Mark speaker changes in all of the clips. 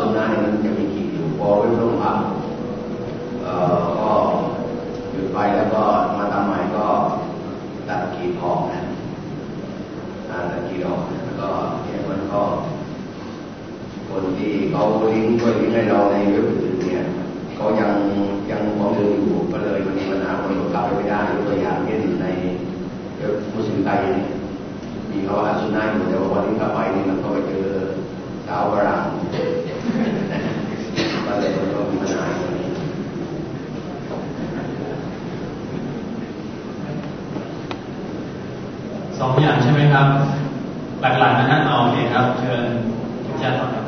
Speaker 1: สุนัขเนี่ยมันจะมีขีดอยู่พอไว้ลงพักเอ่อก็หยุดไปแล้วก็มาทำใหม่ก็ตัดขีดออกนะตัดขีดออกแล้วก็เนี่ยมันก็ คนที่เขาลิงก์ด้วยลิงให้เราในเว็บอื่นเนี่ยเขายังยังของเดิมอยู่ก็เลยมันมีปัญหาคนกลับไปไม่ได้ยกตัวอย่างเช่นในเว็บมุสลิมไทยเนี่ยมีเขาอาสุนัขอยู่แต่ว่าวันที่กลับไปนี่มันก็ไปเจอสาวฝรั่ง ก็เลยมันก็มีปัญหา
Speaker 2: สองอย่างใช่ไหมครับ หลักๆนะฮะเอาโอเคครับ เชิญอาจารย์ต่อครับ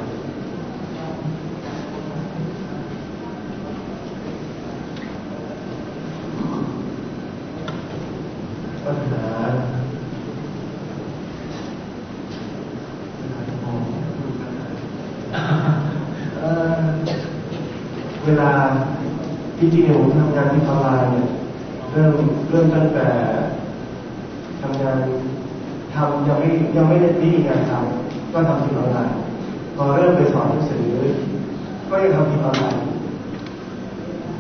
Speaker 3: ปัญหาเอ่อ เวลาจริงผมทำงานที่ออนไลน์เนี่ยเริ่มเริ่มตั้งแต่ทำงานทำยังไม่ยังไม่ได้ที่งานทำก็ทำที่ออนไลน์พอเริ่มไปสอนหนังสือก็ยังทำที่ออนไลน์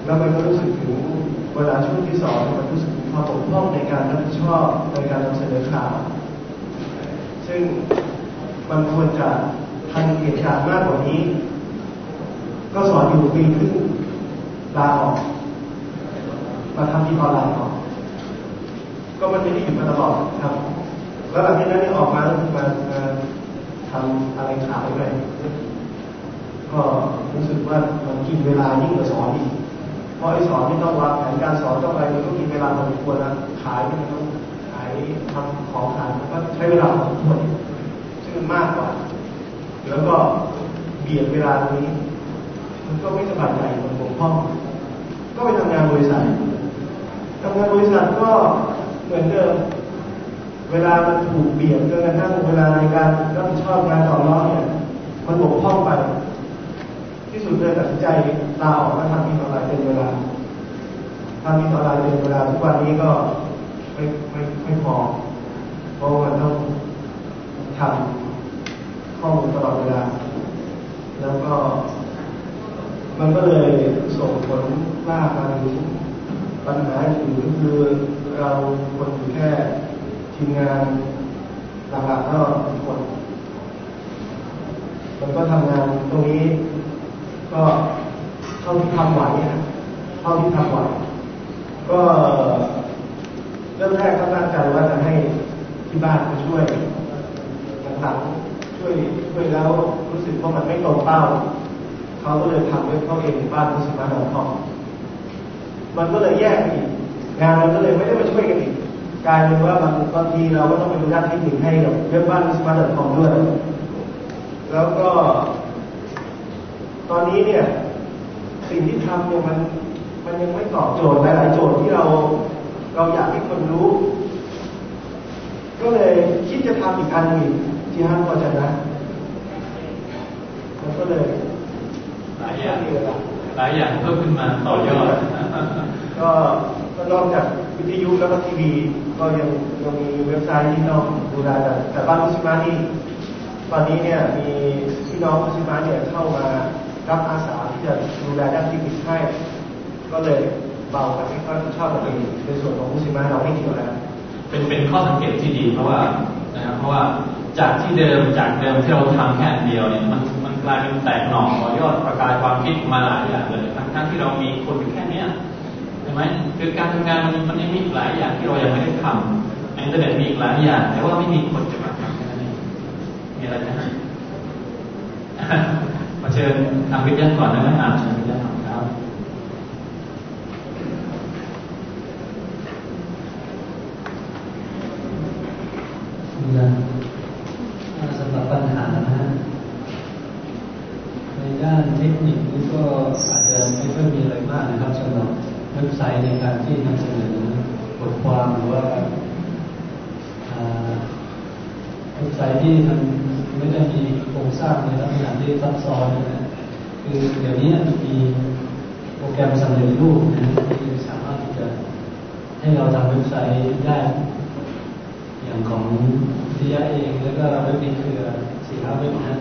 Speaker 3: แล้วมันก็รู้สึกถึงเวลาช่วงที่สองมันรู้สึกถึงความบกพร่องในการรับผิดชอบในการนำเสนอข่าว ซึ่งมันควรจะทันเหตุการณ์มากกว่านี้ ก็สอนอยู่ปีครึ่งลาออกมาทำที่ออนไลน์ต่อก็มันไม่ได้อยู่มาตลอดครับ แล้วหลังจากนั้นเนี่ยออกมาแล้วมาทำอะไรขายไปก็รู้สึกว่ามันกินเวลายิ่งกว่าสอนอีกเพราะไอ้สอนที่ต้องวางแผนการสอนต้องอะไรมันก็กินเวลาพอสมควรนะขายมันต้องขายทำของขายมันก็ใช้เวลาพอสมควรซึ่งมันมากกว่า แล้วก็เบียดเวลาตรงนี้ มันก็ไม่สบายใจมันบกพร่องก็ไปทำงานบริษัททำงานบริษัทก็เหมือนเดิม เวลามันถูกเบียดจนกระทั่งเวลาในการรับผิดชอบงานต่อรองเนี่ย มันบกพร่องไป ที่สุดเลยตัดสินใจลาออกมาทำมีออนไลน์เป็นเวลาทำมีออนไลน์เป็นเวลาทุกวันนี้ก็ไม่ไม่ไม่พอเพราะมันต้องทำข้อมูลตลอดเวลา แล้วก็ มันก็เลยส่งผลลากมาถึงปัญหาอื่นก็คือเราคนแค่ทีมงานหลักๆก็กี่คนมันก็ทำงานตรงนี้ ก็เท่าที่ทำไหวนะเท่าที่ทำไหวก็เริ่มแรกก็ตั้งใจว่าจะให้ที่บ้านมาช่วยหลังๆช่วยช่วยแล้วรู้สึกว่ามันไม่ตรงเป้า เขาก็เลยทำเว็บเขาเองในบ้านมุสลิมดอทคอมมันก็เลยแยกอีกงานมันก็เลยไม่ได้มาช่วยกันอีกกลายเป็นว่าบางบางทีเราก็ต้องไปดูด้านเทคนิคให้กับเว็บบ้านมุสลิมดอทคอมด้วย แล้วก็ ตอนนี้เนี่ย สิ่งที่ทำเนี่ยมัน มันยังไม่ตอบโจทย์หลายๆโจทย์ที่เราเราอยากให้คนรู้ ก็เลยคิดจะทำอีกอันหนึ่งที่ห้างพอจะนะมันก็เลย
Speaker 2: หลายอย่างหลายอย่างเพิ่มขึ้นมาต่อยอด
Speaker 3: ก็ก็นอกจากวิทยุแล้วก็ทีวีก็ยังยังมีเว็บไซต์ที่ต้องดูแลแต่แต่บ้านมุสลิมนี่ตอนนี้เนี่ยมีพี่น้องมุสลิมเนี่ยเข้ามารับอาสาที่จะดูแลด้านเทคนิคให้ก็เลยเบากันไม่ค่อยชอบกันเองในส่วนของมุสลิมเราไม่เกี่ยวแล้ว
Speaker 2: เป็นเป็นข้อสังเกตที่ดีเพราะว่านะครับเพราะว่าจากที่เดิมจากเดิมที่เราทำแค่อันเดียวเนี่ยมันมันก ลายเป็นแตกหน่อต่อยอดประกายความคิดมาหลายอย่างเลย ทั้งทั้งที่เรามีคนอยู่แค่เนี้ยใช่ไหมคือการทำงานมันมันยังมีอีกหลายอย่างที่เรายังไม่ได้ทำอินเทอร์เน็ตมีอีกหลายอย่าง แต่ว่าไม่มีคนจะมาทำแค่นั้นเองมีอะไรนะมาเชิญทางวิทยาก่อนได้ไหมอ่านเชิญวิทยาครับ
Speaker 4: นะสำหรับปัญหานะฮะในด้านเทคนิคนี้ก็อาจจะไม่ค่อยมีอะไรมากนะครับสำหรับ เว็บไซต์ในการที่นำเสนอบทความหรือว่าเว็บไซต์ที่มันไม่ได้มีโครงสร้างในลักษณะที่ซับซ้อนนะคือเดี๋ยวนี้มีโปรแกรมสำเร็จรูปนะที่สามารถที่จะให้เราทำเว็บไซต์ได้ อย่างของวิทยาเองแล้วก็เว็บในเครือสีขาวเว็บนะ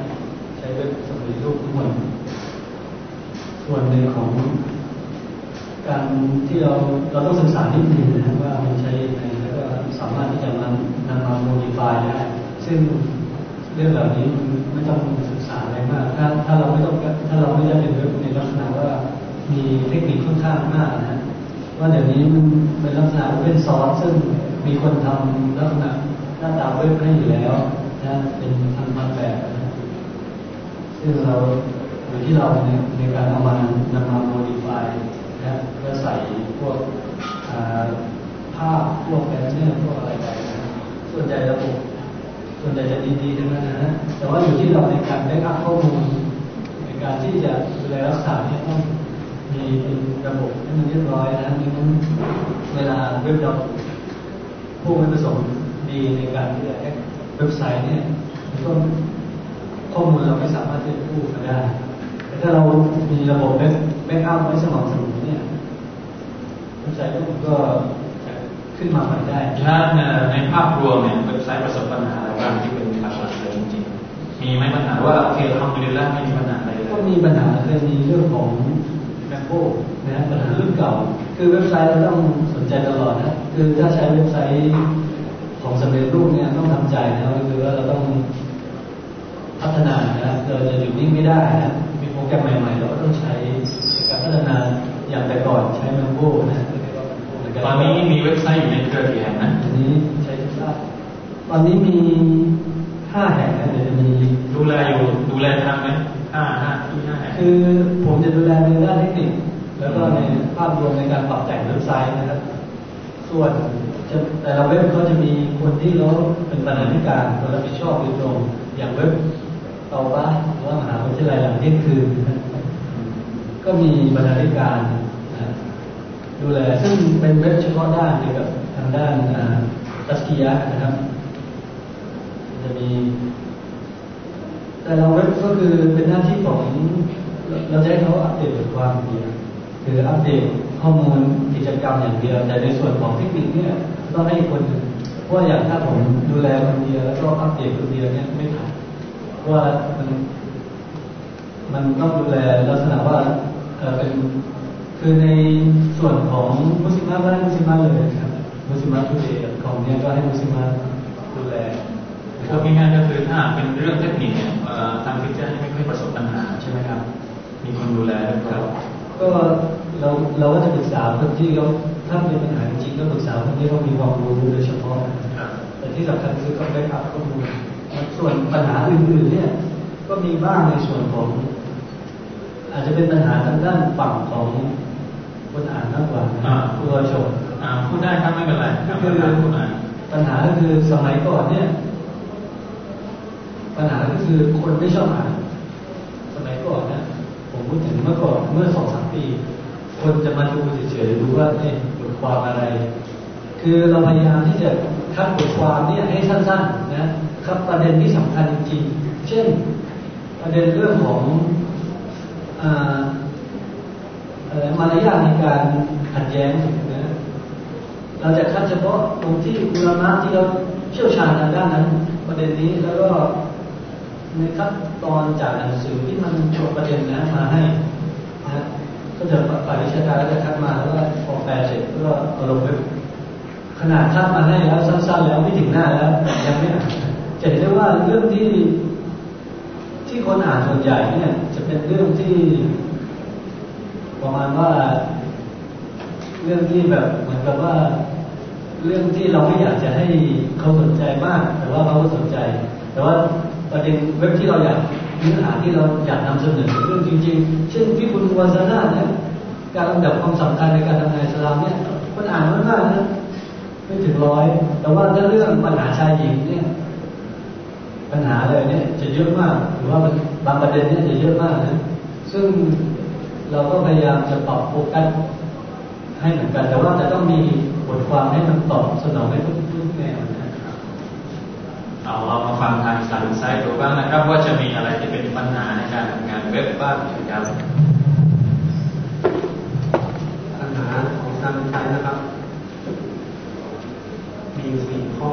Speaker 4: ใช้ช้เว็บสำเร็จรูปทั้งหมดส่วนหนึ่งของ การที่เราเราต้องศึกษานิดนึงนะว่ามันใช้ยังไงแล้วก็สามารถที่จะมันนำมาโมดิฟายได้ ซึ่งเรื่องเหล่านี้มันไม่ต้องศึกษาอะไรมาก ถ้าถ้าเราไม่ต้องถ้าเราไม่ได้เป็นเว็บในลักษณะว่ามีเทคนิคค่อนข้างมากนะว่าเดี๋ยวนี้มันเป็นลักษณะเป็นซอสซึ่งมีคนทำลักษณะหน้าตาเว็บให้อยู่แล้วนะเป็นทำมาแบบนะซึ่งเราอยู่ที่เราในในการเอามานำมาโมดิฟาย นะเพื่อใส่พวกภาพพวกแบนเนอร์พวกอะไรไปนะส่วนใหญ่ระบบส่วนใหญ่จะดีๆทั้งนั้นนะฮะแต่ว่าอยู่ที่เราในการได้รับข้อมูลในการที่จะดูแลรักษาเนี่ยต้องมีระบบให้มันเรียบร้อยนะไม่งั้นเวลาเว็บเราผู้ไม่ประสงค์ดีในการที่จะ hack เว็บไซต์เนี่ยมันก็ข้อมูลเราไม่สามารถที่จะกู้มาได้ ถ้าเรามีระบบ back backup ไว้สม่ำเสมอเนี่ยเว็บไซต์มันก็จะขึ้นมาใหม่ได้
Speaker 2: ถ้าในภาพรวมเนี่ยเว็บไซต์ประสบปัญหาอะไรบ้างที่เป็นหลักๆเลยจริงๆมีไหมปัญหาว่าโอเคทำไปแล้วไม่มีปัญหาอะไรเลย
Speaker 4: ก็มีปัญหาเคยมีเรื่องของแมคโครนะปัญหารุ่นเก่า คือเว็บไซต์เราต้องสนใจตลอดนะคือถ้าใช้เว็บไซต์ของสำเร็จรูปเนี่ยต้องทำใจนะคือว่าเราต้องพัฒนานะเราจะหยุดนิ่งไม่ได้นะ มีโปรแกรมใหม่ๆเราก็ต้องใช้ในการพัฒนาอย่างแต่ก่อนใช้แมคโครนะเรียกว่า Mambo เหมืกั
Speaker 2: ตอนนี้มีเว็บไซต์อยู่ในเครือกี่แห่งนะ
Speaker 4: อันนี้ใช้ทุกชาติตอนนี้มีห้าแห่งนะเดี๋ยวจะมี
Speaker 2: ดูแลอยู่ดูแลทางไหมห้าห้าที่ห้าแห่ง
Speaker 4: คือผมจะดูแลในด้านเทคนิคแล้วก็ในภาพรวมในการปรับแต่งเว็บไซต์นะครับ ส่วนจะแต่ละเว็บเขาจะมีคนที่เขาเป็นบรรณาธิการคนรับผิดชอบโดยตรงอย่างเว็บเตาบ้านหรือว่ามหาวิทยาลัยหลังเที่ยงคืนก็มีบรรณาธิการดูแลซึ่งเป็นเว็บเฉพาะด้านเกี่ยวกับทางด้านตัสกียะนะครับ จะมี แต่เราเว็บก็คือเป็นหน้าที่ของเราจะให้เขาอัปเดตความเดียวคืออัปเดตข้อมูลกิจกรรมอย่างเดียว แต่ในส่วนของเทคนิคเนี่ยต้องให้คนเพราะอย่างถ้าผมดูแลคนเดียวแล้วก็อัปเดตคนเดียวเนี่ยไม่ทัน ว่ามันมันต้องดูแลลักษณะว่าเอ่อเป็นคือในส่วนของมุสลิมาก็ให้มุสลิมาเลยครับมุสลิมาทุเดย์ของเนี่ยก็ให้มุสลิมาดูแล
Speaker 2: พูดง่ายๆก็คือถ้าเป็นเรื่องเทคนิคเนี่ยเอ่อทางฟิวเจอร์ไม่ค่อยประสบปัญหาใช่ไหมครับ มีคนดูแลด้วยครับ
Speaker 4: ก็เราเราก็จะปรึกษาคนที่เขาถ้าเป็นปัญหาจริงๆก็ปรึกษาคนที่เขามีความรู้โดยเฉพาะ
Speaker 2: ครับ
Speaker 4: แต่ที่สำคัญคือต้องได้รับข้อมูล ส่วนปัญหาอื่นๆเนี่ยก็มีบ้างในส่วนของ อาจจะเป็นปัญหาทางด้านฝั่งของคนอ่านมากกว่าผู้ชม
Speaker 2: อ่าพูดได้ครับไม่เป็นไรครับ
Speaker 4: คือ
Speaker 2: ปัญหาพูดได้
Speaker 4: ปัญหาก็คือสมัยก่อนเนี่ย ปัญหาก็คือคนไม่ชอบอ่าน สมัยก่อนนะผมพูดถึงเมื่อก่อนเมื่อสองสามปี คนจะมาดูเฉยๆดูว่าเอ๊ะบทความอะไร คือเราพยายามที่จะคัดบทความเนี่ยให้สั้น ๆ นะ ครับประเด็นที่สำคัญจริงเช่นประเด็นเรื่องของอมารยาทในการขัดแย้งนะเราจะคัดเฉพาะตรงที่อุลามะที่เราเชี่ยวชาญทางด้านนั้น ประเด็นนี้แล้วก็ในขั้นตอนจากหนังสือที่มันตรงประเด็นนะมาให้นะก็จะฝ่ายวิชาการจะคัดมาแล้วก็พอแปลเสร็จก็เอาลงเว็บขนาดคัดมาให้แล้วสั้นๆ แล้วไม่ถึงหน้าแล้วยังไม่อ่าน เห็นได้ว่าเรื่องที่ที่คนอ่านส่วนใหญ่เนี่ย จะเป็นเรื่องที่ ประมาณว่า เรื่องที่แบบเหมือนกับว่า เรื่องที่เราไม่อยากจะให้เขาสนใจมาก แต่ว่าเขาก็สนใจ แต่ว่าประเด็นเว็บที่เราอยากเนื้อหาที่เราอยากนำเสนอเรื่องจริง ๆ เช่นที่คุณวาซาน่าเนี่ยการลำดับความสำคัญในการทำงานสลามเนี่ยคนอ่านมากๆนะไม่ถึงร้อย แต่ว่าถ้าเรื่องปัญหาชายหญิงเนี่ย ปัญหาเลยเนี่ยจะเยอะมาก หรือว่าบางประเด็นเนี่ยจะเยอะมากนะซึ่งเราก็พยายามจะปรับโฟกัสให้เหมือนกัน แต่ว่าจะต้องมีบทความให้มันตอบสนองให้ทุกทุกแนวนะครับ
Speaker 2: เอาเรามาฟังทางสายไซต์ดูบ้างนะครับ ว่าจะมีอะไรที่เป็นปัญหาในการทำงานเว็บบ้างครับ
Speaker 5: ปัญหาของการใช้นะครับ มีอยู่สี่ข้อ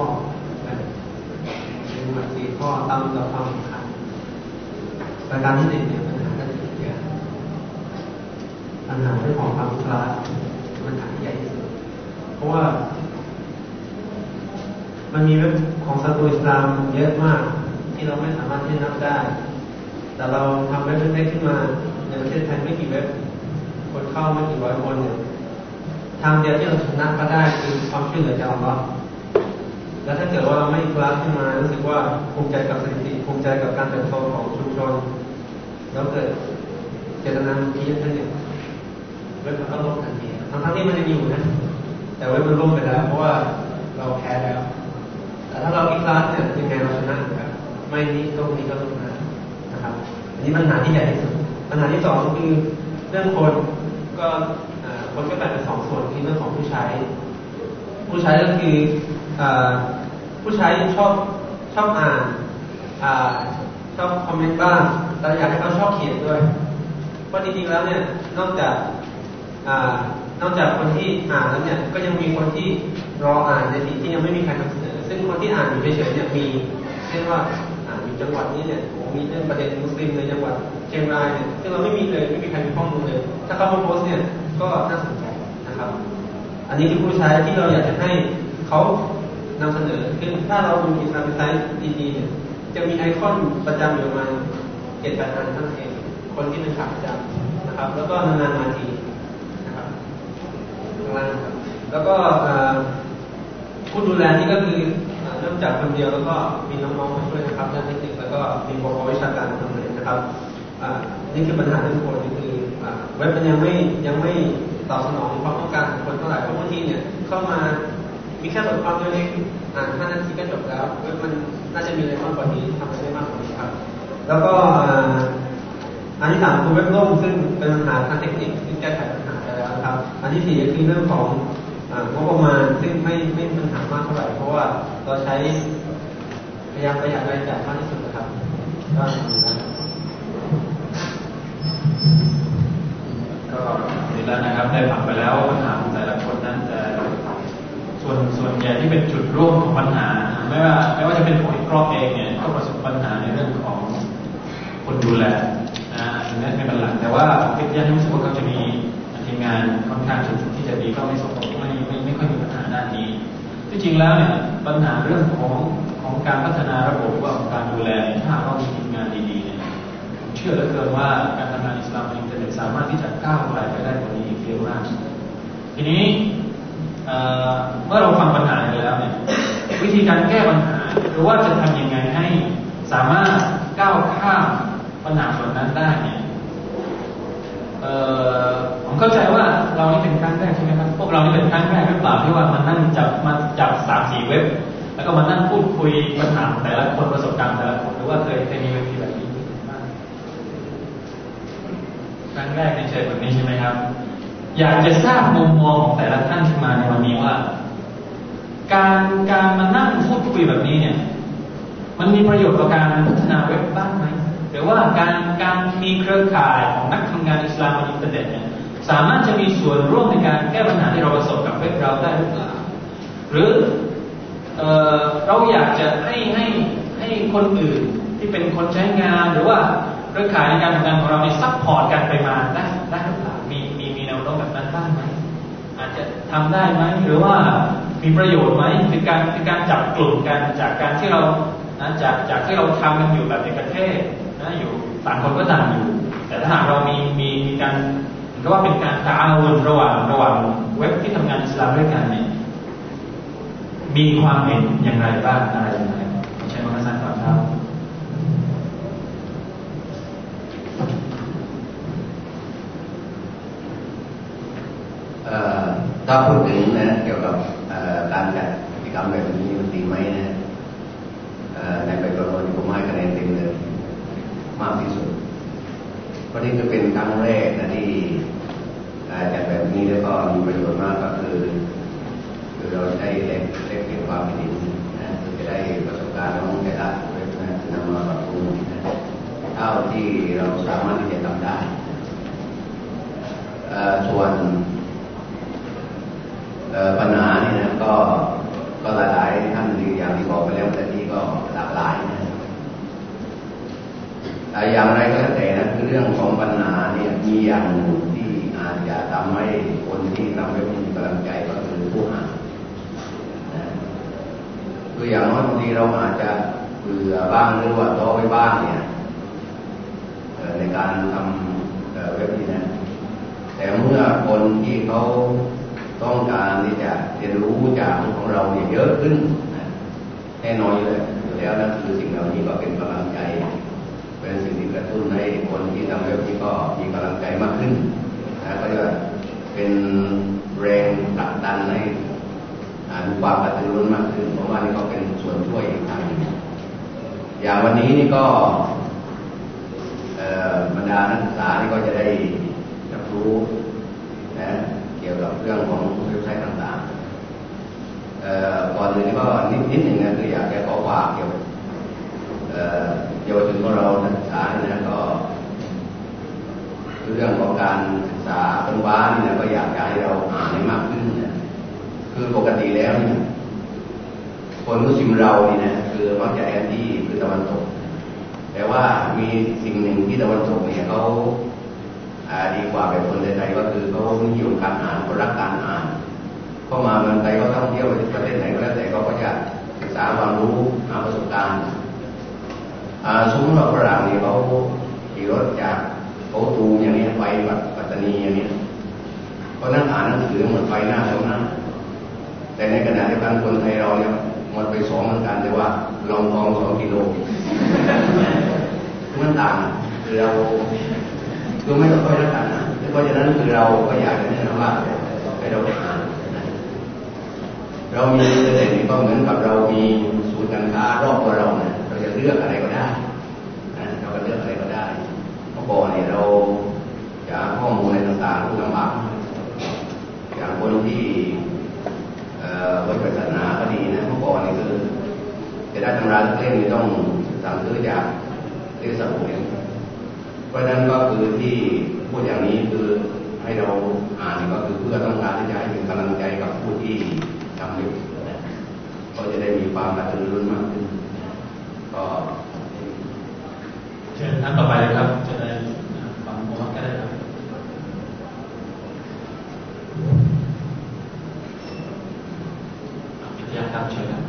Speaker 5: นะมีอยู่สี่ข้อตามกับความสำคัญประการที่หนึ่งเนี่ยปัญหาก็คือปัญหาเรื่องของความคลาสปัญหาใหญ่ที่สุดเพราะว่า มันมีเว็บของศัตรูอิสลามเยอะมาก ที่เราไม่สามารถที่จะนับได้ แต่เราทำเว็บเล็กๆขึ้นมาในประเทศไทยไม่กี่เว็บคนเข้าไม่กี่ร้อยคนเนี่ยทางเดียวที่เราชนะก็ได้คือความช่วยเหลือจากอัลลอฮ์ แล้วถ้าเกิดว่าเราไม่คลาสขึ้นมารู้สึกว่าภูมิใจกับสถิติภูมิใจกับการเติบโตของชุมชน แล้วเกิดเจตนาดีขึ้นเนี่ยเว็บมันก็ล่มทันทีทั้งๆที่มันยังอยู่นะ แต่เว็บมันล่มไปแล้ว เพราะว่าเราแพ้แล้ว แต่ถ้าเราอีคลาสเนี่ยยังไงเราชนะอยู่แล้วไม่นี้โลกนี้ก็ล่มนะนะครับอันนี้ปัญหาที่ใหญ่ที่สุดปัญหาที่สองคือเรื่องคนก็อ่าคนก็แบ่งเป็นสองส่วนคือเรื่องของผู้ใช้ ผู้ใช้ก็คืออา ผู้ใช้ชอบชอบอ่านชอบคอมเมนต์บ้างแต่อยากให้เขาชอบเขียนด้วยเพราะจริงๆแล้วเนี่ยนอกจากอนอกจากคนที่อ่านแล้วเนี่ยก็ยังมีคนที่รออ่านในสิ่งที่ยังไม่มีใครนำเสนอซึ่งคนที่อ่านอยู่เฉยๆเนี่ยมีเช่นว่าอ่านอยู่จังหวัดนี้เนี่ยโอ้มีเรื่องประเด็นมุสลิมในจังหวัดเชียงรายเนี่ยซึ่งเราไม่มีเลยไม่มีใครมีข้อมูลเลย ถ้าเขามาโพสต์เนี่ยก็น่าสนใจนะครับ อันนี้คือผู้ใช้ที่เราอยากจะให้เขา นำเสนอคือถ้าเราดูอิสลามไซต์ดีๆเนี่ยจะมีไอคอนประจำอยู่ประมาณเจ็ดแปดอันนั่นเองคนที่เป็นขาประจำนะครับ แล้วก็นานๆมาทีนะครับข้างล่างครับแล้วก็ผู้ดูแลนี่ก็คือเริ่มจากคนเดียวแล้วก็มีน้องๆมาช่วยนะครับด้านเทคนิคแล้วก็มีบกวิชาการทำเลยนะครับอ่านี่คือปัญหาเรื่คนนี่คือเว็บมันยังไม่ยังไม่ตอบสนองความต้องการของคนเท่าไหร่เพราะบางทีเนี่ยเข้ามา มีแค่บทความเล็กๆอ่าน5นาทีก็จบแล้วเว็บมันน่าจะมีอะไรมากกว่านี้ทำได้มากกว่านี้ครับ แล้วก็อันที่สามคือเว็บล่มซึ่งเป็นปัญหาทางเทคนิคซึ่แก้ไขปัญหาได้แล้วครับ อันที่สี่ก็คือเรื่องของงบประมาณซึ่งไม่ไม่ปัญหามากเท่าไหร่เพราะว่าเราใช้พยายามประหยัดรายจ่ายมากที่สุดนะครับก็ทำได้
Speaker 2: ก็ดีแล้วนะครับได้ฟังไปแล้วปัญหาของแต่ละคนนั้นจะ ส่วนส่วนใหญ่ที่เป็นจุดร่วมของปัญหา ไม่ว่าไม่ว่าจะเป็นของอีกครอบเองเนี่ยก็ประสบปัญหาในเรื่องของคนดูแลนะอันนี้เป็นหลักแต่ว่าพิทยานุสกเขาจะมีทีมงานค่อนข้างที่จะดีก็ไม่สมไม่ไม่ไม่ค่อยมีปัญหาด้านนี้ที่จริงแล้วเนี่ยปัญหาเรื่องของของการพัฒนาระบบว่าของการดูแลถ้าเรามีทีมงานดีๆเนี่ยผมเชื่อเหลือเกินว่าการทำงานอิสลามอินเทอร์เน็ตสามารถที่จะก้าวไกลไปได้กว่านี้อีกเยอะมากทีนี้ เมื่อเราฟังปัญหาไปแล้วเนี่ยวิธีการแก้ปัญหาหรือว่าจะทำยังไงให้สามารถก้าวข้ามปัญหาส่วนนั้นได้เนี่ยผมเข้าใจว่าเรานี่เป็นครั้งแรกใช่ไหมครับพวกเรานี่เป็นครั้งแรกหรือเปล่าที่ว่ามันนั่งจับมาจับสามสี่เว็บ แล้วก็มานั่งพูดคุยปัญหาแต่ละคนประสบการณ์แต่ละคนหรือว่าเคยเคยมีเวทีแบบนี้บ้างครั้งแรกในเชิญแบบนี้ใช่ไหมครับ อยากจะทราบมุมมองของแต่ละท่านขึ้นมาในวันนี้ว่า การการมานั่งพูดคุยแบบนี้เนี่ย มันมีประโยชน์ต่อการพัฒนาเว็บบ้างไหมหรือว่าการการมีเครือข่ายของนักทำงานอิสลามบนอินเทอร์เน็ตเนี่ยสามารถจะมีส่วนร่วมในการแก้ปัญหาที่เราประสบกับเว็บเราได้หรือเปล่าหรือเออเราอยากจะให้ให้ให้คนอื่นที่เป็นคนใช้งานหรือว่าเครือข่ายในการทำงานของเราใน support กันไปมาได้ได้หรือเปล่า จะทำได้ไหมหรือว่ามีประโยชน์ไหมคือการคือการจับกลุ่มกันจากการที่เรานะจากจากที่เราทำกันอยู่แบบเอกเทศนะอยู่ต่างคนก็ต่างอยู่ แต่ถ้าหากเรามีมีมีการเหมือนกับว่าเป็นการتعاون ระหว่างระหว่างเว็บที่ทำงานอิสลามด้วยกันเนี่ยมีความเห็นอย่างไรบ้างอะไรอย่างไรผมใช้มาสั้นก่อนครับ
Speaker 1: เอ่อ ถ้าพูดถึงนะเกี่ยวกับการจัดกิจกรรมแบบนี้มันดีไหมนะในใบประเมินผมให้คะแนนเต็มเลยมากที่สุด เพราะนี่คือเป็นครั้งแรกนะที่จัดแบบนี้แล้วก็มีประโยชน์มากก็คือ คือเราได้แลกแลกเปลี่ยนความคิดเห็นนะคือจะได้ประสบการณ์ของแต่ละเว็บนะนำมาปรับปรุงนะเท่าที่เราสามารถที่จะทำได้ส่วน เอ่อปัญหานี่นะก็ก็หลายๆท่านอย่างที่บอกไปแล้วแต่ที่ก็หลากหลายนะแต่อย่างไรก็ รื่องของปัญหาเนี่ยมีอย่างหนึ่งที่อาจจะทำให้คนที่ทำให้มีกำลังใจก็คือผู้อ่านนะคืออย่างน้อยบางทีเราอาจจะเบื่อบ้างหรือว่าท้อไปบ้างเนี่ยในการทำเว็บนี้นะแต่เมื่อคนที่เขาต้องการที่จะเรียนรู้จากของเราเนี่ยเยอะขึ้นแน่นอนเลยอยู่แล้วนะคือสิ่งเหล่านี้ก็เป็นกำลังใจ เป็นสิ่งที่กระตุ้นให้คนที่ทำเว็บนี้ก็มีกำลังใจมากขึ้นนะก็จะเป็นแรงผลักดันให้มีความกระตือรือร้นมากขึ้น เพราะว่านี่ก็เป็นส่วนช่วยอีกทางหนึ่งอย่างวันนี้นี่ก็บรรดานักศึกษานี่ก็จะได้รับรู้นะเกี่ยวกับเรื่องของเว็บไซต์ต่างๆก่อนอื่นก็นิดนิดหนึ่งนะคืออยากจะขอฝากเกี่ยวกับ เยาวชนของเรานักศึกษาเนี่ยก็เรื่องของการศึกษาเป็นว้านี่นะก็อยากให้เราอ่านให้มากขึ้นนะคือปกติแล้วเนี่ยคนมุสลิมเรานี่นะคือมักจะแอนตี้คือตะวันตก แต่ว่ามีสิ่งหนึ่งที่ตะวันตกเนี่ยเขาดีกว่าแบบคนไทยก็คือเขานิยมการอ่านเขารักการอ่านเข้ามาเมืองไทยก็ท่องเที่ยวประเทศไหนก็แล้วแต่เขาก็จะศึกษาความรู้หาประสบการณ์ สมมติว่าฝรั่งเนี่ยเขาขี่รถจากเขาตูอย่างนี้ไปปัตตานีอย่างนี้เขานั่งอ่านหนังสือเหมือนไปหน้าตรงนั้นแต่ในขณะเดียวกันคนไทยเราเนี่ยมันไปสองเหมือนกันแต่ว่าลองทองสองกิโลมันต่างคือเราคือไม่ต้องค่อยรักกันนะเพราะฉะนั้นคือเราก็อยากจะแนะนำว่าให้เราอ่านเรามีเสน่ห์ก็เหมือนกับเรามีศูนย์การค้ารอบตัวเราเนี่ย จะเลือกอะไรก็ได้เราก็เลือกอะไรก็ได้เมื่อก่อนเนี่ยเราจะข้อมูลอะไรต่างๆผู้ลำบากอย่างคนที่วิปัสสนาก็ดีนะเมื่อก่อนนี่คือจะได้ตำราเล่มนี่ต้องสั่งซื้อจากเทศบุเองเพราะนั้นก็คือที่พูดอย่างนี้คือให้เราอ่านก็คือเพื่อต้องการที่จะให้เป็นกำลังใจกับผู้ที่ทำอยู่ก็จะได้มีความกระตือรือร้นมากขึ้น ก็
Speaker 2: เชิญท่านต่อไปเลยครับ จะได้ฟังโมฮัก็ได้ครับวิทยาครับเชิญครับ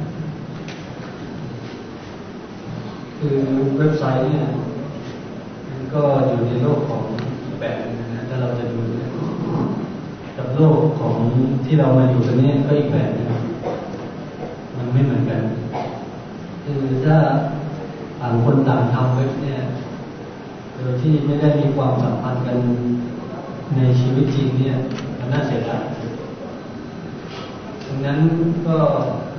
Speaker 4: คือเว็บไซต์เนี่ยก็อยู่ในโลกของแบบนะถ้าเราจะดูกับโลกของที่เรามาอยู่ตรงนี้ก็อีกแบบนะมันไม่เหมือนกัน คือถ้าางคนต่างทำเว็บเนี่ยโดยที่ไม่ได้มีความสัมพันธ์กันในชีวิตจริงเนี่ยมันน่าเสียดายดังนั้นก็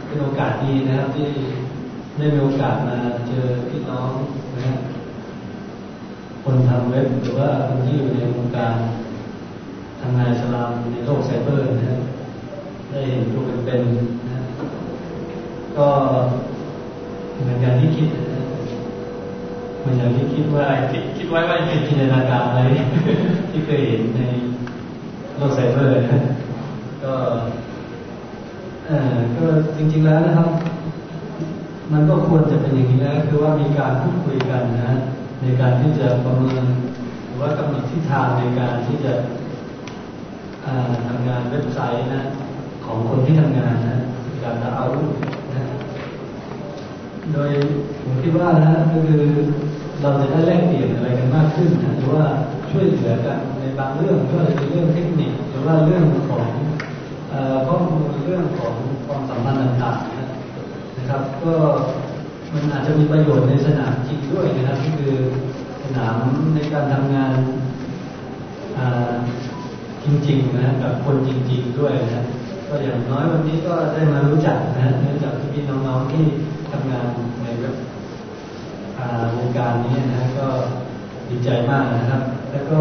Speaker 4: เป็นโอกาสดีนะครับ ที่ได้มีโอกาสมาเจอพี่น้องนะคนทำเว็บหรือว่าคนที่อยู่ในวงการทำงานสลามในโลกไซเบอร์นะได้เห็นตัวเป็นๆนะก็เหมือนอย่างที่คิดเห มือนอย่างที่คิดว่า
Speaker 2: คิดคิดไว้ว่า
Speaker 4: เป็นจินตนาการอะไรที่เคยเห็นในโลกไซเบอร์นะก็เออก็จริงๆแล้วนะครับ มันก็ควรจะเป็นอย่างนี้นะคือว่ามีการพูดคุยกันนะ ในการที่จะประเมินหรือว่ากำหนดทิศทางในการที่จะทำงานเว็บไซต์นะ ของคนที่ทำงานนะการจะเอา โดยผมคิดว่านะก็คือเราจะได้แลกเปลี่ยนอะไรกันมากขึ้นนะหรือว่าช่วยเหลือกันในบางเรื่องก็จะเป็นเรื่องเทคนิคหรือว่าเรื่องของข้อมูลเรื่องของความสัมพันธ์ต่างๆนะครับ ก็มันอาจจะมีประโยชน์ในสนามจริงด้วยนะครับก็คือสนามในการทำงานจริงๆนะกับคนจริง ๆด้วยนะก็อย่างน้อยวันนี้ก็ได้มารู้จักนะเนื่องจากที่พี่น้องๆที่ ทำงานในแบบวงการนี้นะก็ดีใจมากนะครับ แล้วก็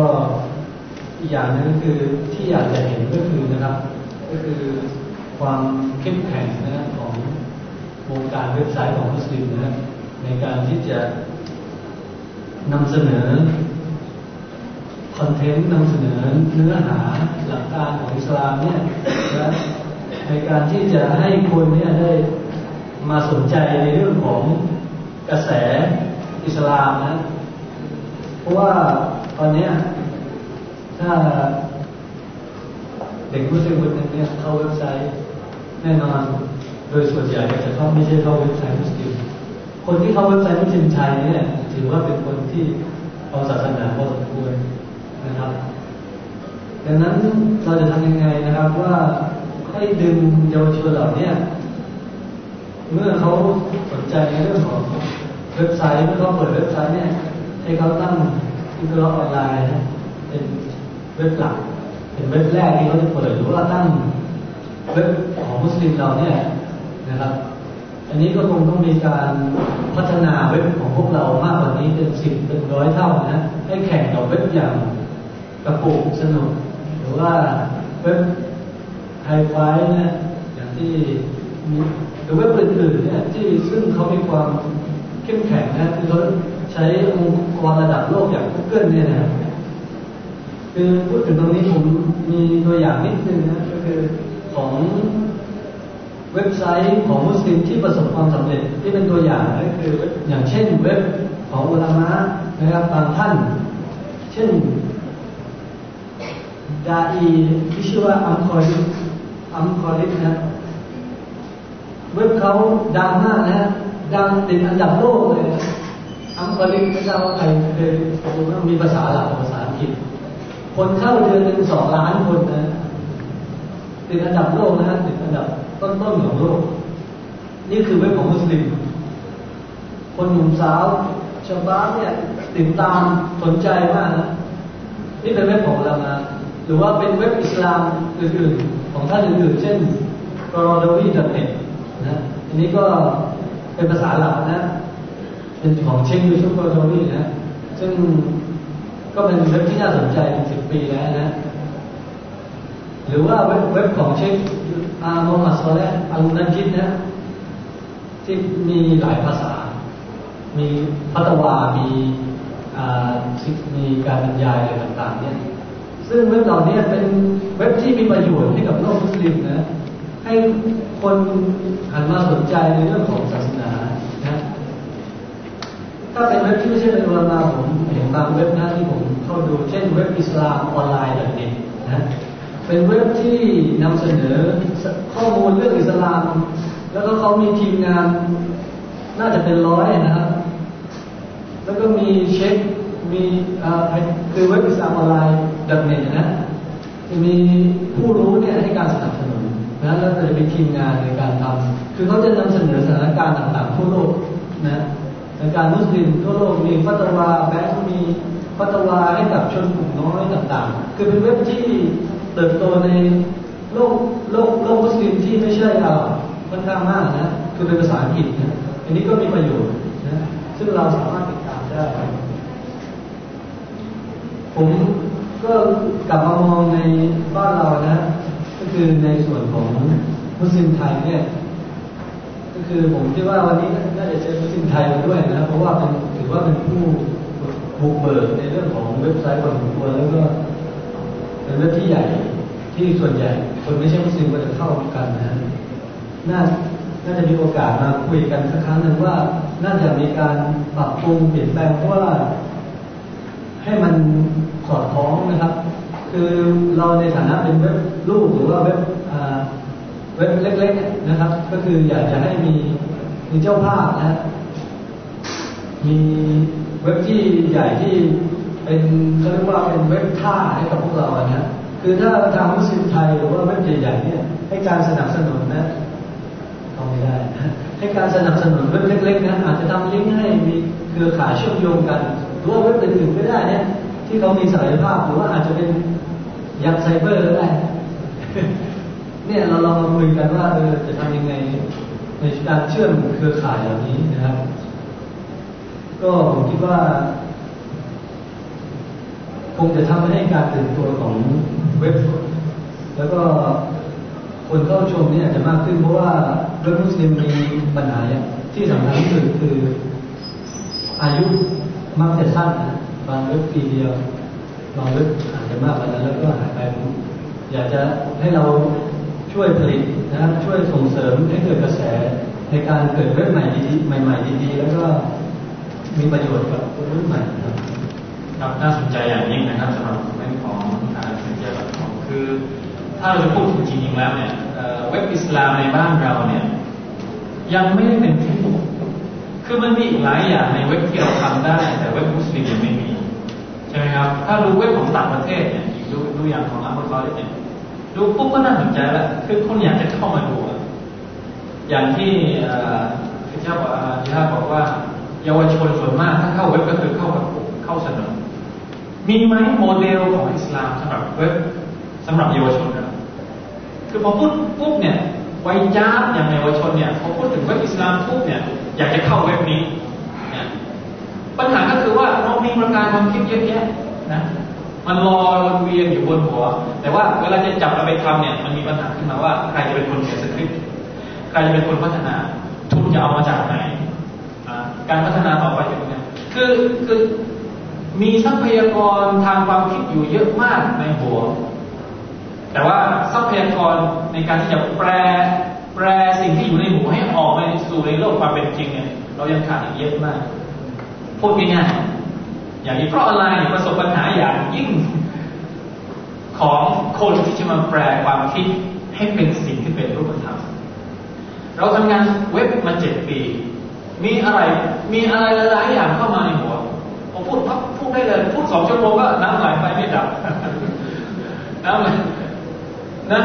Speaker 4: อีกอย่างนึงก็คือที่อยากจะเห็นก็คือนะครับ ก็คือความเข้มแข็งนะของวงการเว็บไซต์ของมุสลิมนะครับในการที่จะนำเสนอคอนเทนต์นำเสนอเนื้อหาหลักการของอิสลามเนี่ยนะในการที่จะให้คนเนี่ยได้ มาสนใจในเรื่องของกระแสอิสลามนะ เพราะว่าตอนนี้ถ้าเด็กผู้ชายคนหนึ่งเนี่ยเข้าเว็บไซต์แน่นอน โดยส่วนใหญ่ก็จะเข้าไม่ใช่เข้าเว็บไซต์มุสลิมคนที่เข้าเว็บไซต์มุสลิมไทยเนี่ยถือว่าเป็นคนที่เอาศาสนาพอสมควรนะครับ ดังนั้นเราจะทำยังไงนะครับว่าให้ดึงเยาวชนเหล่านี้ เมื่อเขาสนใจในเรื่องของเว็บไซต์เมื่อเขาเปิดเว็บไซต์เนี่ยให้เขาตั้งอินเทอร์เน็ตออนไลน์นะเป็นเว็บหลักเป็นเว็บแรกที่เขาจะเปิดหรือว่าตั้งเว็บของมุสลิมเราเนี่ยนะครับ อันนี้ก็คงต้องมีการพัฒนาเว็บของพวกเรามากกว่านี้เป็นสิบเป็นร้อยเท่านะให้แข่งกับเว็บอย่างกระปุกสนุก หรือว่าเว็บไฮไฟเนี่ยอย่างที่ หรือเว็บอื่นๆเนี่ยที่ซึ่งเขามีความเข้มแข็งนะคือเขาใช้องค์กรระดับโลกอย่าง Google เนี่ยนะคือพูดถึงตรงนี้ผมมีตัวอย่างนิดนึงนะก็คือของเว็บไซต์ของมุสลิมที่ประสบความสำเร็จที่เป็นตัวอย่างก็คืออย่างเช่นเว็บของอุลามะนะครับบางท่าน เช่นดาอีที่ชื่อว่าอัมคอริอัมคอรินะ เว็บเขาดังมากนะดังติดอันดับโลกเลยอัมคอริไม่ทราบว่าใครเคยดูว่ามีภาษาหลักภาษาอังกฤษ คนเข้าเดือนหนึ่งสองล้านคนนะติดอันดับโลกนะติดอันดับต้นๆของโลก นี่คือเว็บของมุสลิม คนหนุ่มสาวชาวบ้านเนี่ยติดตามสนใจมากนะนี่เป็นเว็บของเรานะหรือว่าเป็นเว็บอิสลามอื่นๆของท่านอื่นๆเช่นกรอดวีดัตเน็ต นะอันนี้ก็เป็นภาษาหลักนะ เป็นของเชคยูทูบกรอดวีนะ ซึ่งก็เป็นเว็บที่น่าสนใจเป็นสิบปีแล้วนะ หรือว่าเว็บของเชคอาโมฮัมดซอลและอัลนันจิดนะที่มีหลายภาษา มีพัตวา มีมีการบรรยายอะไรต่างๆเนี่ย ซึ่งเว็บเหล่านี้เป็นเว็บที่มีประโยชน์ให้กับโลกมุสลิมนะ ให้คนหันมาสนใจในเรื่องของศาสนานะถ้าเป็นเว็บที่ไม่ใช่เป็นอุลามาผมเห็นบางเว็บนะที่ผมเข้าดูเช่นเว็บอิสลามออนไลน์แบบนี้นะเป็นเว็บที่นำเสนอข้อมูลเรื่องอิสลาม แล้วก็เขามีทีมงาน น่าจะเป็นร้อยนะครับ แล้วก็มีเช็คมีคือเว็บอิสลามออนไลน์ดับเน็ตนะจะมีผู้รู้เนี่ยให้การสนับ นะแล้วจะมีทีมงานในการทำคือเขาจะนำเสนอสถานการณ์ต่างๆทั่วโลกนะสถานการณ์มุสลิมทั่วโลกมีฟัตวาแบงค์มีฟัตวาให้กับชนกลุ่มน้อยต่างๆ คือเป็นเว็บที่เติบโตในโลกโลกโลกมุสลิมที่ไม่ใช่อาค่อนข้างมากนะคือเป็นภาษาอังกฤษนะอันนี้ก็มีประโยชน์นะซึ่งเราสามารถติดตามได้ ผมก็กลับมามองในบ้านเรานะ คือในส่วนของมุสลิมไทยเนี่ยก็คือผมคิดว่าวันนี้น่าจะเจอมุสลิมไทยมาด้วยนะเพราะว่าเป็นถือว่าเป็นผู้บุกเบิกในเรื่องของเว็บไซต์พอสมควรแล้วก็เป็นเว็บที่ใหญ่ที่ส่วนใหญ่ คนไม่ใช่มุสลิมก็จะเข้ากันนะน่าน่าจะมีโอกาสมาคุยกันสักครั้งหนึ่งว่า น่าจะมีการปรับปรุงเปลี่ยนแปลงเพราะว่าให้มันสอดคล้องนะครับ คือเราในฐานะเป็นเว็บลูกหรือว่าเว็บเว็บเล็กๆนะครับ ก็คืออยากจะให้มีมีเจ้าภาพนะมีเว็บที่ใหญ่ที่เป็นเขาเรียกว่าเป็นเว็บท่าให้กับพวกเรานะคือถ้าทางมุสลิมไทยหรือว่าเว็บใหญ่ๆเนี่ยให้การสนับสนุนนะทำไม่ได้ให้การสนับสนุนเว็บเล็กๆนะอาจจะทำลิงก์ให้มีเครือข่ายเชื่อมโยงกันหรือว่าเว็บอื่นๆก็ได้เนี่ยที่เขามีศักยภาพหรือว่าอาจจะเป็น ยักไซเบอร์ก็ได้ เนี่ยเราลองมาคุยกันว่าเออจะทำยังไงในการเชื่อมเครือข่ายเหล่านี้นะครับ ก็ผมคิดว่า คงจะทำให้การตื่นตัวของเว็บ แล้วก็คนเข้าชมเนี่ยจจะมากขึ้นเพราะว่าเว็บมุสลิมมีปัญหาที่สำคัญที่สุดคืออายุมักจะสั้นนะบางเว็บปีเดียว บางเว็บอาจจะมากกว่านั้นแล้วก็หายไปผมอยากจะให้เราช่วยผลิตนะช่วยส่งเสริมให้เกิดกระแสในการเกิดเว็บใหม่ดีๆใหม่ ๆ ดีๆ แล้วก็มีประโยชน์กับคนรุ่นใหม่ครับ
Speaker 2: ครับน่าสนใจอย่างยิ่งนะครับสำหรับเรื่องของการเซ็นเซอร์ของคือ ถ้าเราจะพูดจริงๆแล้วเนี่ยเว็บอิสลามในบ้านเราเนี่ยยังไม่ได้เป็นที่คือมันมีอีกหลายอย่างในเว็บที่เราทำได้ แต่เว็บมุสลิมยังไม่มี ช่ไหมครับ ถ้าดูเว็บของต่างประเทศเนี่ยดูดูอย่างของอัลลอฮ์เนี่ยดูปุ๊บก็น่าสนใจแล้ว คือคนอยากจะเข้ามาดู อย่างที่พระเจ้าบอกที่ท่าบอกว่า เยาวชนส่วนมากถ้าเข้าเว็บก็คือเข้ากับเข้าสนอมีไหมโมเดลของอิสลามสำหรับเว็บสำหรับเยาวชนเราคือพอพูดปุ๊บเนี่ยวัยจ้าอย่างเยาวชนเนี่ยพอพูดถึงเว็บอิสลามปุ๊บเนี่ยอยากจะเข้าเว็บนี้ ปัญหาก็คือว่าเรามีประการความคิดเยอะแยะนะมันลอยวนเวียนอยู่บนหัว แต่ว่าเวลาจะจับเราไปทำเนี่ยมันมีปัญหาขึ้นมาว่าใครจะเป็นคนเขียนสคริปต์ใครจะเป็นคนพัฒนา ทุนจะเอามาจากไหน การพัฒนาต่อไปจะเป็นยังไงคือคือมีทรัพยากรทางความคิดอยู่เยอะมากในหัว แต่ว่าทรัพยากรในการที่จะแปลแปลสิ่งที่อยู่ในหัวให้ออกมาสู่ในโลกความเป็นจริงเนี่ยเรายังขาดอีกเยอะมาก พูดง่ายๆอย่างนี้เพราะอะไรประสบปัญหาอย่างยิ่งของคนที่จะมาแปลความคิดให้เป็นสิ่งที่เป็นรูปธรรม เราทำงานเว็บมาเจ็ดปี มีอะไร มีอะไรหลายอย่างเข้ามาในหัวผมพูดพับพูดได้เลย พูดสองชั่วโมงก็น้ำไหลไปไม่ดับน้ำไหลนะ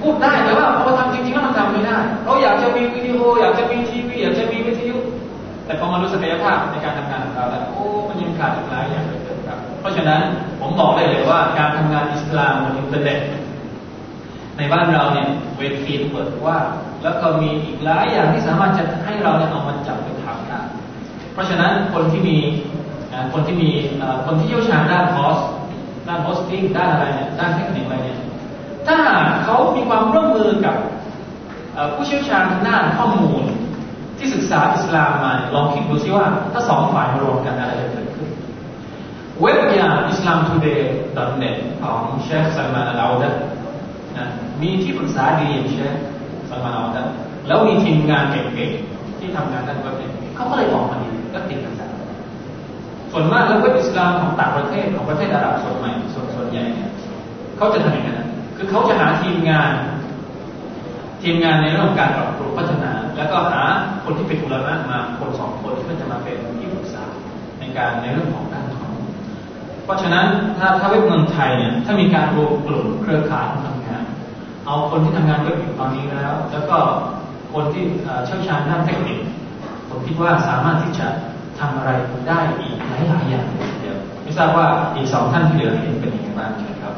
Speaker 2: พูดได้แต่ว่าพอทำจริงๆแล้วมันทำไม่ได้ เราอยากจะมีวิดีโอ อยากจะมีทีวี อยากจะมีวิทยุ แต่พอมารู้ศักยภาพในการทำงานของเราแล้วโอ้มันยังขาดอีกหลายอย่างเลยครับ เพราะฉะนั้นผมบอกได้เลยว่าการทำงานอิสลามบนอินเทอร์เน็ตในบ้านเราเนี่ยเวทีเปิดว่า แล้วก็มีอีกหลายอย่างที่สามารถจะให้เราเนี่ยเอามาจับไปทำได้เพราะฉะนั้นคนที่มีคนที่มีคนที่เชี่ยวชาญด้าน host ด้าน hosting ด้านอะไรเนี่ยด้านเทคนิคอะไรเนี่ยถ้าเขามีความร่วมมือกับผู้เชี่ยวชาญด้านข้อมูล ที่ศึกษาอิสลามมาลองคิดดูซิว่า ถ้าสองฝ่ายมารวมกันอะไรจะเกิดขึ้น เว็บอย่าง islamtoday.net ของเชคซัลมานอัลเอาดะฮ์นะมีที่ปรึกษาดีอย่างเชคซัลมานอัลเอาดะฮ์แล้วมีทีมงานเก่งๆที่ทำงานด้านเว็บเนี่ยเขาก็เลยออกมาดีก็ติดกันส่วนมากแล้วเว็บอิสลามของต่างประเทศของประเทศอาหรับส่วนใหม่ส่วนส่วนใหญ่เนี่ยเขาจะทำอย่างนั้นคือเขาจะหาทีมงาน ทีมงานในเรื่องการปรับปรุงพัฒนา แล้วก็หาคนที่เป็นอุลามะมาคนสองคนที่มันจะมาเป็นที่ปรึกษาในการในเรื่องของด้านของเพราะฉะนั้นถ้าถ้าเว็บเมืองไทยเนี่ยถ้ามีการรวมกลุ่มเครือข่ายทำงาน เอาคนที่ทำงานเว็บอยู่ตอนนี้แล้ว แล้วก็คนที่เชี่ยวชาญด้านเทคนิคผมคิดว่าสามารถที่จะทำอะไรได้อีกหลายหลายอย่างเดียวไม่ทราบว่าอีกสองท่านที่เหลือเห็นเป็นยังไงบ้างครับ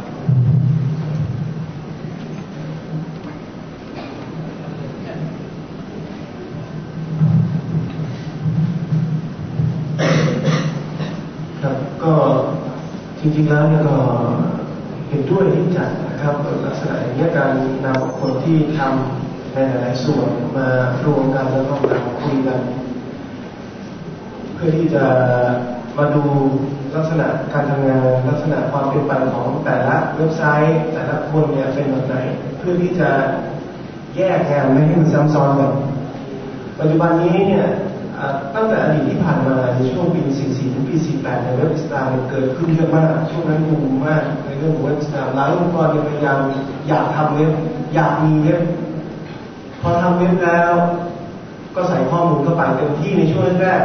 Speaker 3: ครับก็จ ริงๆแล้วเนี่ยก็เห็นด้วยที่จัดนะครับลักษณะอย่างนี้การนำคนที่ทำในหลายๆส่วนมารวมกันแล้วก็มาคุยกัน เพื่อที่จะมาดูลักษณะการทำงานลักษณะความเป็นไปของแต่ละเว็บไซต์ แต่ละคนเนี่ยเป็นแบบไหน เพื่อที่จะแยกงานไม่ให้มันซ้ำซ้อนกันปัจจุบันนี้เนี่ย ตั้งแต่อดีตที่ผ่านมาในช่วงปี 44 ถึงปี 48 ในเว็บอิสลามเกิดขึ้นเยอะมาก ช่วงนั้นบูมมากในเรื่องของเว็บอิสลามหลายองค์กรพยายามอยากทำเว็บอยากมีเว็บพอทำเว็บแล้ว ก็ใส่ข้อมูลเข้าไปเต็มที่ในช่วงแรก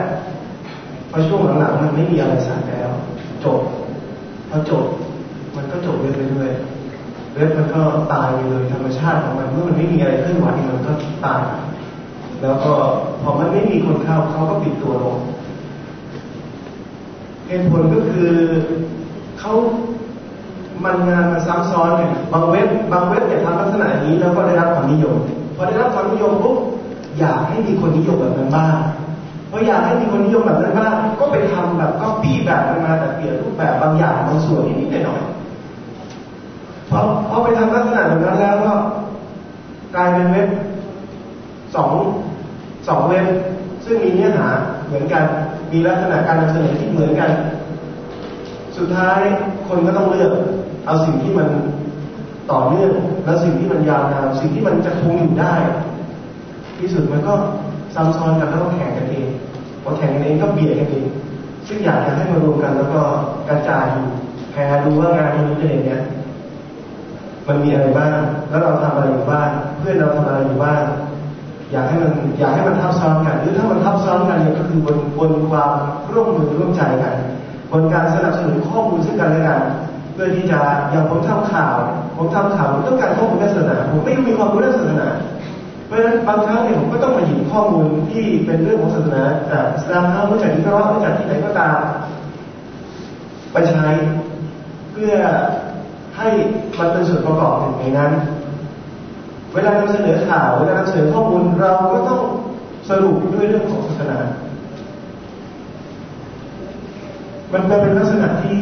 Speaker 3: พอช่วงหลังๆมันไม่มีอะไรสายแล้ว จบพอจบ มันก็จบเรื่อยๆเว็บมันก็ตายไปเลยธรรมชาติของมันเมื่อมันไม่มีอะไรเคลื่อนไหวมันก็ตาย แล้วก็พอมันไม่มีคนเข้าเขาก็ปิดตัวลงเหตุผลก็คือเขามันงานมาซ้ำซ้อนเนี่ยบางเว็บบางเว็บเนี่ยทำลักษณะนี้แล้วก็ได้รับความนิยมพอได้รับความนิยมปุ๊บอยากให้มีคนนิยมแบบนั้นบ้างเพราะอยากให้มีคนนิยมแบบนั้นบ้างก็ไปทำแบบก็ปี้แบบมันมาแต่เปลี่ยนรูปแบบบางอย่างบางส่วนนิดหน่อยพอพอไปทำลักษณะแบบนั้นแล้วก็กลายเป็นเว็บสอง สองเว็บซึ่งมีเนื้อหาเหมือนกัน มีลักษณะการนำเสนอที่เหมือนกัน สุดท้ายคนก็ต้องเลือก เอาสิ่งที่มันต่อเนื่องและสิ่งที่มันยาวนานสิ่งที่มันจะคงอยู่ได้ ที่สุดมันก็ซ้ำซ้อนกันแล้วก็แข่งกันเองพอแข่งกันเองก็เบียดกันเองซึ่งอยากจะให้มารวมกันแล้วก็กระจายแพร่ดูว่างานนอินเทอร์เน็ตเนี่ยมันมีอะไรบ้าง แล้วเราทำอะไรอยู่บ้าง เพื่อนเราทำอะไรอยู่บ้าง อยากให้มันอยากให้มันทับซ้อนกัน หรือถ้ามันทับซ้อนกันเนี่ยก็คือบนบนความร่วมมือร่วมใจกัน บนการสนับสนุนข้อมูลซึ่งกันและกันเพื่อที่จะอย่างผมทำข่าวผมทำข่าวผมต้องการข้อมูลด้านศาสนาผมไม่มีความรู้ด้านศาสนาเพราะฉะนั้นบางครั้งเนี่ยผมก็ต้องมาหยิบข้อมูลที่เป็นเรื่องของศาสนาจากสลามเข้ามาจากอิสลามมาจากที่ไหนก็ตามไปใช้เพื่อให้มันเป็นส่วนประกอบหนึ่งในนั้น วลานำเสนอข่าวเวลานำเสนอข้อมูลเราก็ต้องสรุปด้วยเรื่องของศาสนา มันเป็นลักษณะที่